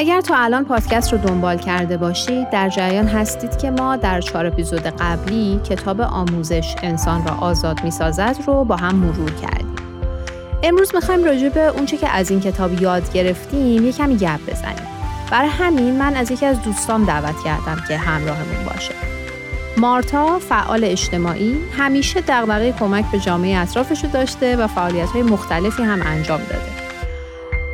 اگر تو الان پادکست رو دنبال کرده باشید در جریان هستید که ما در چهار اپیزود قبلی کتاب آموزش انسان را آزاد می‌سازد رو با هم مرور کردیم. امروز می‌خوایم راجع به اونچه که از این کتاب یاد گرفتیم یه کمی گپ بزنیم. برای همین من از یکی از دوستام دعوت کردم که همراهمون باشه. مارتا فعال اجتماعی همیشه دغدغه کمک به جامعه اطرافش رو داشته و فعالیت های مختلفی هم انجام داده.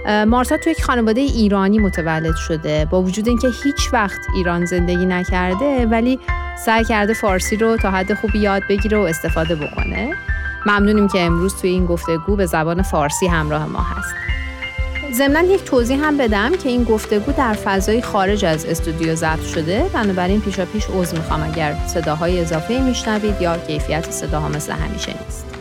مارتا توی یک خانواده ایرانی متولد شده با وجود اینکه هیچ وقت ایران زندگی نکرده ولی سعی کرده فارسی رو تا حد خوبی یاد بگیره و استفاده بکنه. ممنونیم که امروز توی این گفتگو به زبان فارسی همراه ما هست. ضمنا یک توضیح هم بدم که این گفتگو در فضای خارج از استودیو ضبط شده بنابراین پیشا پیش عذر می‌خوام اگر صداهای اضافه میشنوید یا کیفیت صداها مثل همیشه نیست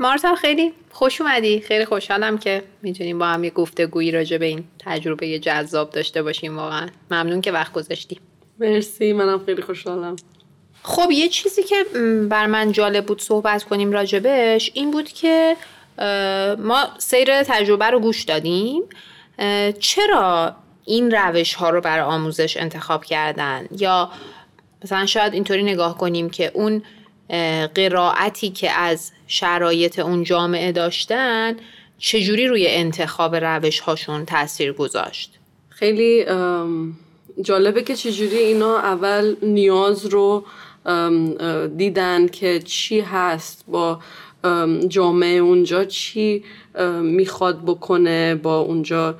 مارتا خیلی خوش اومدی. خیلی خوشحالم که می‌تونیم با هم یه گفتگویی راجع به این تجربه جذاب داشته باشیم واقعا. ممنون که وقت گذاشتی. مرسی منم خیلی خوشحالم. خب یه چیزی که بر من جالب بود صحبت کنیم راجبش این بود که ما سیر تجربه رو گوش دادیم. چرا این روش ها رو برای آموزش انتخاب کردن؟ یا مثلا شاید اینطوری نگاه کنیم که اون قرائتی که از شرایط اون جامعه داشتن چجوری روی انتخاب روش هاشون تاثیر گذاشت؟ خیلی جالبه که چجوری اینا اول نیاز رو دیدن که چی هست با جامعه اونجا چی می‌خواد بکنه با اونجا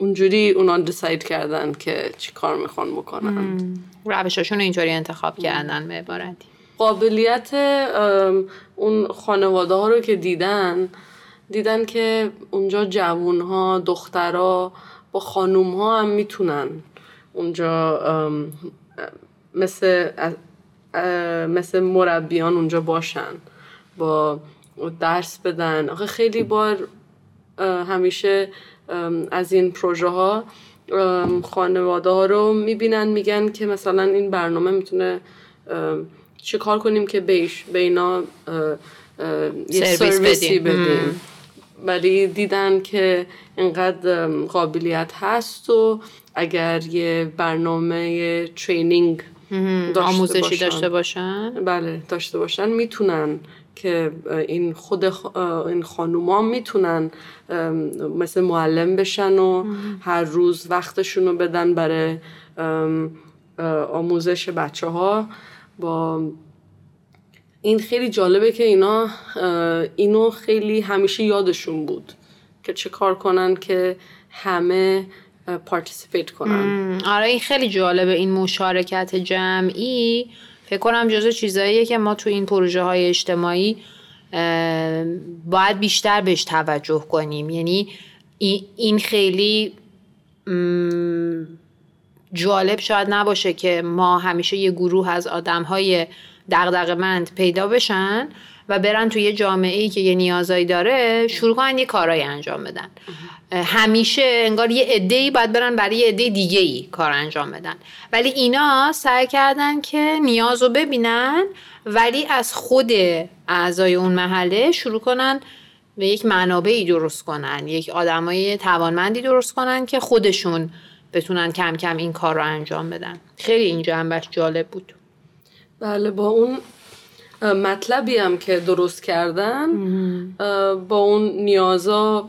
اونجوری اونا دساید کردن که چی کار می‌خوان بکنن. روشاشون اینطوری انتخاب کردن به عبارتی. قابلیت اون خانواده ها رو که دیدن دیدن که اونجا جوون ها دخترها با خانوم ها هم می‌تونن اونجا مثل مثل مربیان اونجا باشن با درس بدن. آخه خیلی بار همیشه از این پروژه ها خانواده ها رو می‌بینن میگن که مثلا این برنامه می‌تونه چه کار کنیم که بیش به اینا یه سرویسی بدیم. ولی دیدن که اینقدر قابلیت هست و اگر یه برنامه ترینینگ داشته آموزشی باشن. داشته باشن؟ بله داشته باشن می‌تونن که این خود این خانوما می‌تونن مثل معلم بشن و هر روز وقتشون رو بدن برای آموزش بچه ها با این خیلی جالبه که اینا اینو خیلی همیشه یادشون بود که چه کار کنن که همه پارتیسیپیت کنن. آره این خیلی جالبه این مشارکت جمعی. فکر کنم جزو چیزاییه که ما تو این پروژه های اجتماعی باید بیشتر بهش توجه کنیم. یعنی این خیلی جالب شاید نباشه که ما همیشه یه گروه از آدم های پیدا بشن. و برن توی یه جامعه ای که یه نیازایی داره شروع کنن یه کارایی انجام بدن. همیشه انگار یه عده ای باید برن برای یه عده دیگه ای کار انجام بدن. ولی اینا سعی کردن که نیاز رو ببینن ولی از خود اعضای اون محله شروع کنن به یک منابعی درست کنن. یک آدمای توانمندی درست کنن که خودشون بتونن کم کم این کار رو انجام بدن. خیلی این جنبش جالب بود. بله با اون مطلبی هم که درست کردن با اون نیازا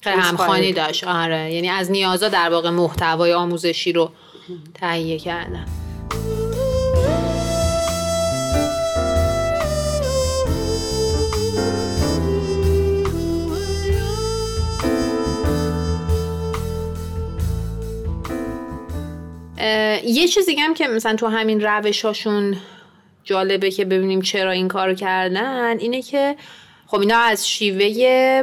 خیلی همخانی داشت. آره. یعنی از نیازا در واقع محتوای آموزشی رو تهیه کردن. یه چیز دیگه هم که مثلا تو همین روشاشون جالبه که ببینیم چرا این کار کردن اینه که خب اینا از شیوه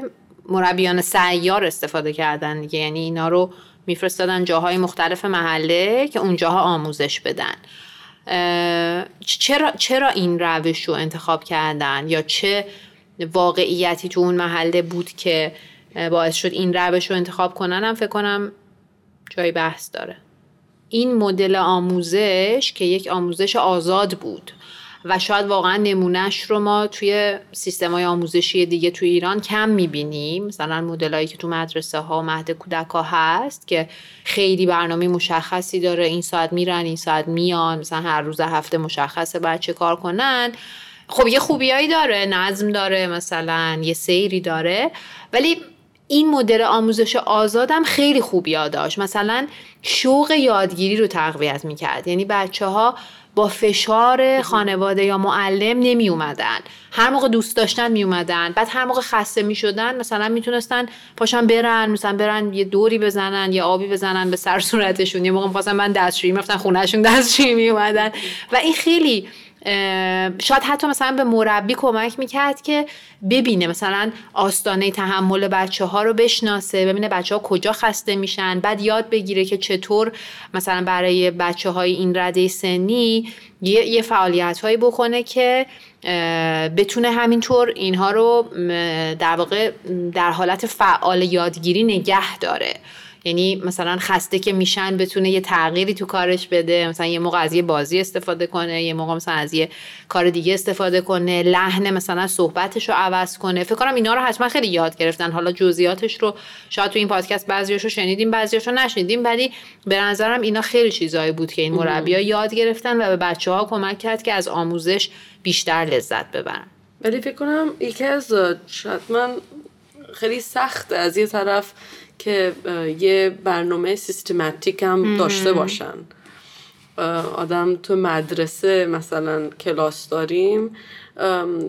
مربیان سیار استفاده کردن دیگه. یعنی اینا رو میفرستادن جاهای مختلف محله که اونجاها آموزش بدن. چرا, چرا این روش رو انتخاب کردن؟ یا چه واقعیتی تو اون محله بود که باعث شد این روش رو انتخاب کنن؟ هم فکر کنم جای بحث داره. این مدل آموزش که یک آموزش آزاد بود. و شاید واقعا نمونهش رو ما توی سیستم های آموزشی دیگه توی ایران کم می‌بینیم. مثلا مدلایی که تو مدرسه ها مهد کودک ها هست که خیلی برنامه مشخصی داره. این ساعت میرن این ساعت میان. مثلا هر روز هفته مشخصه باید چه کار کنن. خب یه خوبیایی داره نظم داره مثلا یه سیری داره. ولی این مدل آموزش آزادم خیلی خوبی داشت. مثلا شوق یادگیری رو تقویت می‌کرد. یعنی بچه ها با فشار خانواده یا معلم نمی اومدن هر موقع دوست داشتن می اومدن بعد هر موقع خسته می شدن مثلا می‌تونستن پاشن برن مثلا برن یه دوری بزنن یه آبی بزنن به سر صورتشون. یه موقع می‌خواستن من دستشویی میفتن خونهشون دستشویی می اومدن و این خیلی شاید حتی مثلا به مربی کمک می‌کرد که ببینه مثلا آستانه تحمل بچه ها رو بشناسه ببینه بچه ها کجا خسته میشن بعد یاد بگیره که چطور مثلا برای بچه های این رده سنی یه, فعالیت هایی بکنه که بتونه همینطور اینها رو در واقع در حالت فعال یادگیری نگه داره. یعنی مثلا خسته که میشن بتونه یه تغییری تو کارش بده مثلا یه موقع از یه بازی استفاده کنه یه موقع مثلا از یه کار دیگه استفاده کنه لحن مثلا صحبتش رو عوض کنه. فکر کنم اینا رو حتما خیلی یاد گرفتن. حالا جزئیاتش رو شاید تو این پادکست بعضیاشو رو شنیدیم بعضیاشو رو نشنیدیم ولی به نظرم اینا خیلی چیزایی بود که این مربیا یاد گرفتن و به بچه ها کمک کرد که از آموزش بیشتر لذت ببرن. ولی فکر کنم یکی از شاید من خیلی سخت از یه طرف که یه برنامه سیستماتیک هم داشته باشن. آدم تو مدرسه مثلا کلاس داریم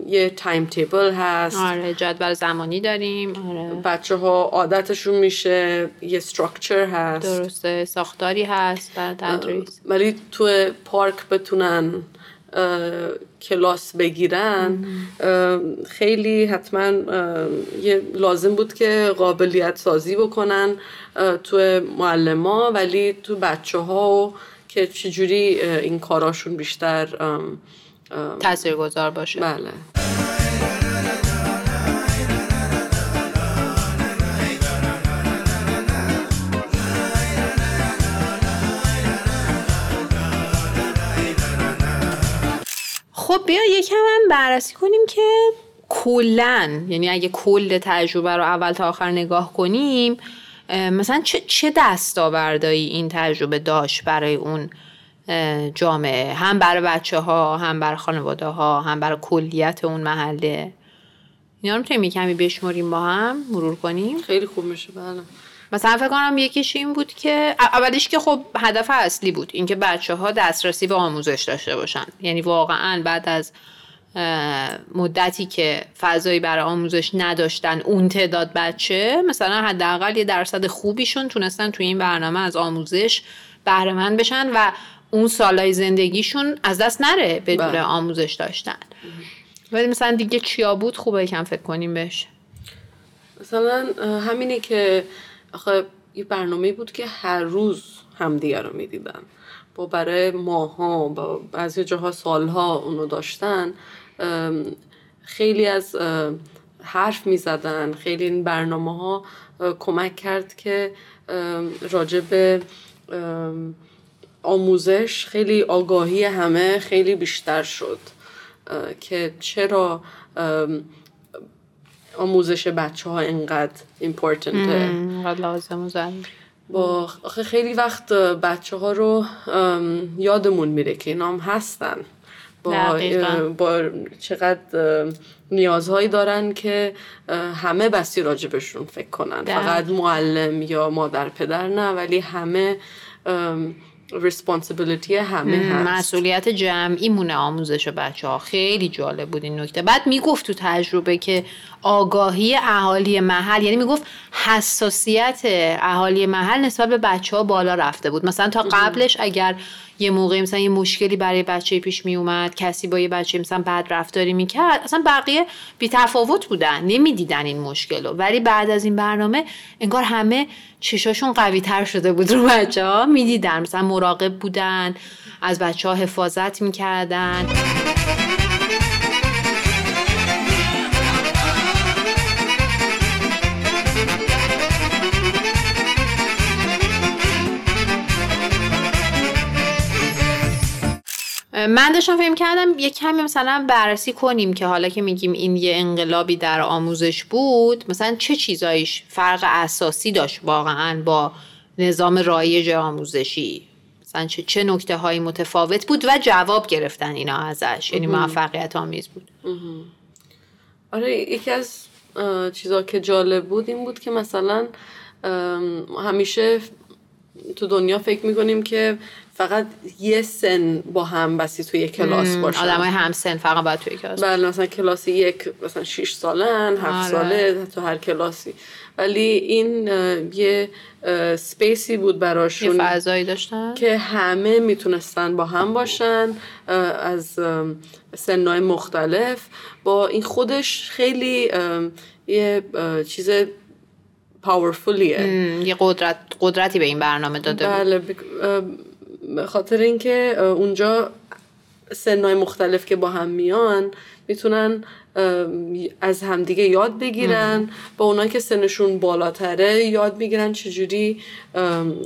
یه time table هست. آره جدول زمانی داریم. آره. بچه ها عادتشون میشه یه structure هست. درسته ساختاری هست در تدریس. ولی تو پارک بتونن کلاس بگیرن خیلی حتما یه لازم بود که قابلیت سازی بکنن تو معلم ولی تو بچه ها که چجوری این کاراشون بیشتر تاثیر گذار باشه. بله. خب بیا یکم هم بررسی کنیم که کلا یعنی اگه کل تجربه رو اول تا آخر نگاه کنیم مثلا چه, چه دستاوردهایی این تجربه داشت برای اون جامعه؟ هم برای بچه ها هم برای خانواده ها هم برای کلیت اون محله؟ اینا رو می‌تونیم کمی بشمریم با هم مرور کنیم؟ خیلی خوب میشه بله. مثلا فکر کنم یکیش این بود که اولیش که خب هدف اصلی بود اینکه بچه ها دسترسی به آموزش داشته باشن. یعنی واقعا بعد از مدتی که فضایی برای آموزش نداشتن اون تعداد بچه مثلا حداقل یه درصد خوبیشون تونستن توی این برنامه از آموزش بهره بشن و اون سالای زندگیشون از دست نره بدون بله. آموزش داشتن. ولی مثلا دیگه چیا بود؟ خوبه کم فکر کنیم بهش. مثلا همینی که آخه یه برنامه بود که هر روز همدیگه رو می‌دیدن. با برای ماها با بعضی جاها سالها اونو داشتن. خیلی از حرف می‌زدن. خیلی این برنامه ها کمک کرد که راجع به آموزش خیلی آگاهی همه خیلی بیشتر شد. که چرا آموزش بچه ها اینقدر ایمپورتنته لازم و با آخه خیلی وقت بچه ها رو یادمون میره که اینا هم هستن. با, با چقدر نیازهایی دارن که همه بستی راجبشون فکر کنن. فقط معلم یا مادر پدر نه ولی همه ریسپانسیبیلیتی همه هست. مسئولیت جمعی مونه آموزش بچه ها خیلی جالب بود این نکته. بعد می‌گفت تو تجربه که آگاهی اهالی محل یعنی می‌گفت حساسیت اهالی محل نسبت به بچه ها بالا رفته بود. مثلا تا قبلش اگر یه موقع مثلا یه مشکلی برای بچه پیش می اومد کسی با یه بچه مثلا بد رفتاری می‌کرد اصلا بقیه بی تفاوت بودن نمی‌دیدن این مشکل رو ولی بعد از این برنامه انگار همه چشاشون قوی تر شده بود رو بچه ها می‌دیدن مثلا مراقب بودن از بچه ها حفاظت می‌کردن. من داشتم فکر کردم یه کمی مثلا بررسی کنیم که حالا که میگیم این یه انقلابی در آموزش بود مثلا چه چیزایش فرق اساسی داشت واقعا با نظام رایج آموزشی؟ مثلا چه, چه نکته هایی متفاوت بود و جواب گرفتن اینا ازش؟ یعنی موفقیت آمیز بود. آره یکی از چیزا که جالب بود این بود که مثلا همیشه تو دنیا فکر می‌کنیم که فقط یه سن با هم بسی توی کلاس باشن. آدم های هم سن فقط باید توی کلاس بله مثلا کلاس یک مثلا 6 سالن هفت آره. ساله تو هر کلاسی. ولی این یه سپیسی بود براشون یه فضایی داشتن؟ که همه می‌تونستن با هم باشن از سنهای مختلف. با این خودش خیلی یه چیز پاورفولیه یه قدرت قدرتی به این برنامه داده بله بود. به خاطر اینکه اونجا سنهای مختلف که با هم میان می‌تونن از همدیگه یاد بگیرن. با اونایی که سنشون بالاتره یاد می‌گیرن چجوری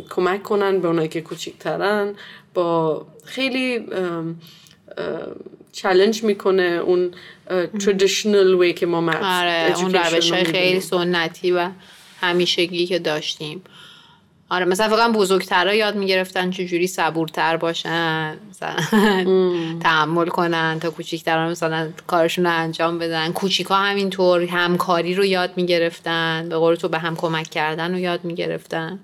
کمک کنن به اونایی که کوچیکترن. با خیلی چالش می‌کنه اون traditional وی که ما آره اون روش خیلی سنتی و همیشگی که داشتیم. آره مثلا فقط بزرگترها یاد می‌گرفتن چجوری صبورتر باشن تحمل کنن تا کوچیکترها مثلا کارشون رو انجام بدن. کوچیکا همینطور همکاری رو یاد می‌گرفتن به قول تو به هم کمک کردن رو یاد می‌گرفتن.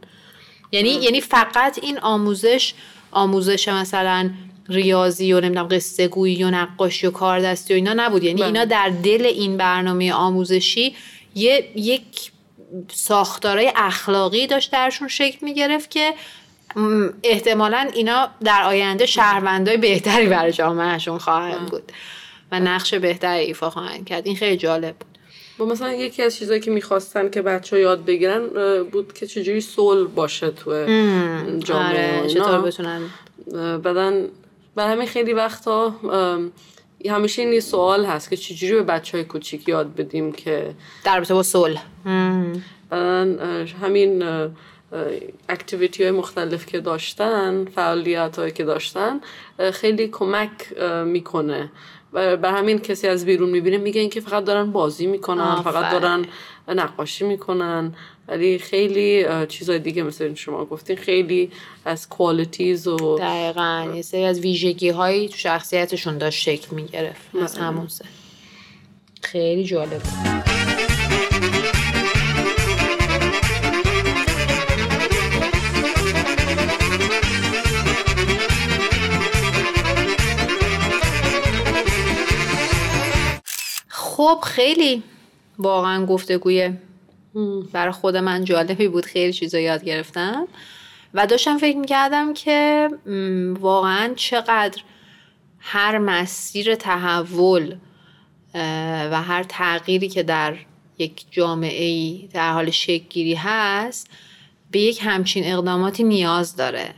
یعنی یعنی فقط این آموزش آموزش مثلا ریاضی و نمی‌دونم قصه گویی و نقاشی و کاردستی و اینا نبود. یعنی بله. اینا در دل این برنامه آموزشی یه یک ساختارای اخلاقی داشت درشون شکل می‌گرفت که احتمالا اینا در آینده شهروندای بهتری برای جامعهشون خواهند بود و نقش بهتری ایفا خواهند کرد. این خیلی جالب بود. با مثلا یکی از چیزهایی که می‌خواستن که بچه ها یاد بگیرن بود که چجوری سول باشه تو جامعه. آره، چطور بتونن؟ بدن برای همین خیلی وقتا همیشه این یه سوال هست که چجوری به بچه های کوچیک یاد بدیم که در رابطه با صلح؟ همین اکتیویتی های مختلف که داشتن فعالیت هایی که داشتن خیلی کمک می‌کنه. به همین کسی از بیرون می‌بینه میگه که فقط دارن بازی می‌کنن فقط دارن نقاشی می‌کنن. ولی خیلی چیزای دیگه مثل شما گفتین خیلی از کوالیتیز و دقیقا یه سری از ویژگی هایی تو شخصیتشون داشت شکل می‌گرفت. از همون سه. خیلی جالب. خب خیلی واقعا گفتگوی برای خود من جالبی بود خیلی چیزا یاد گرفتم. و داشتم فکر می‌کردم که واقعا چقدر هر مسیر تحول و هر تغییری که در یک جامعه ای در حال شکل هست به یک همچین اقداماتی نیاز داره.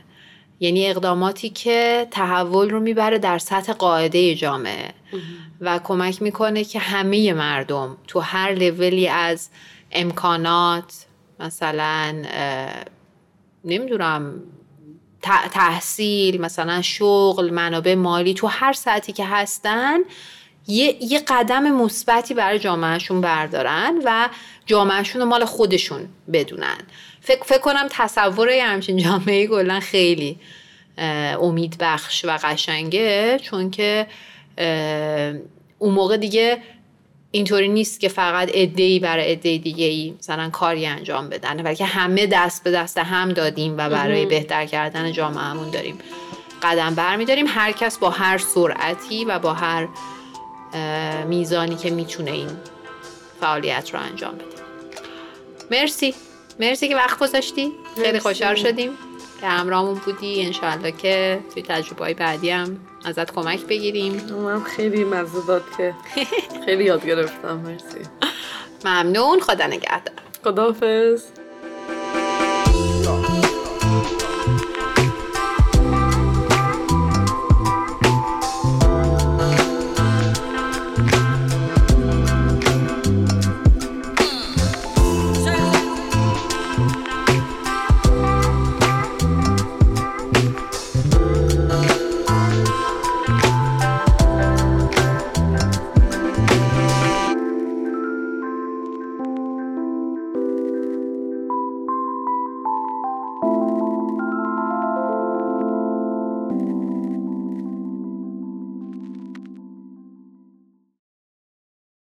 یعنی اقداماتی که تحول رو می‌بره در سطح قاعده جامعه. و کمک می‌کنه که همه مردم تو هر لولی از امکانات مثلا نمی‌دونم تحصیل مثلا شغل منابع مالی تو هر سطحی که هستن یه, یه قدم مثبتی برای جامعهشون بردارن و جامعهشون رو مال خودشون بدونن. فکر, فکر کنم تصور همچین جامعه گلن خیلی امید بخش و قشنگه چون که اون موقع دیگه اینطوری نیست که فقط ای برای عده دیگه ای مثلا کاری انجام بدن بلکه همه دست به دست هم دادیم و برای بهتر کردن جامعهمون داریم قدم برمیداریم. هر کس با هر سرعتی و با هر میزانی که می‌تونه این فعالیت رو انجام بده. مرسی. مرسی که وقت گذاشتی. خیلی خوشحال شدیم که همراهمون بودی. انشاءالله که توی تجربه های بعدی هم ازت کمک بگیریم. من خیلی مزه داد که خیلی یاد گرفتم. مرسی. ممنون. خدا نگهدار. خداحافظ.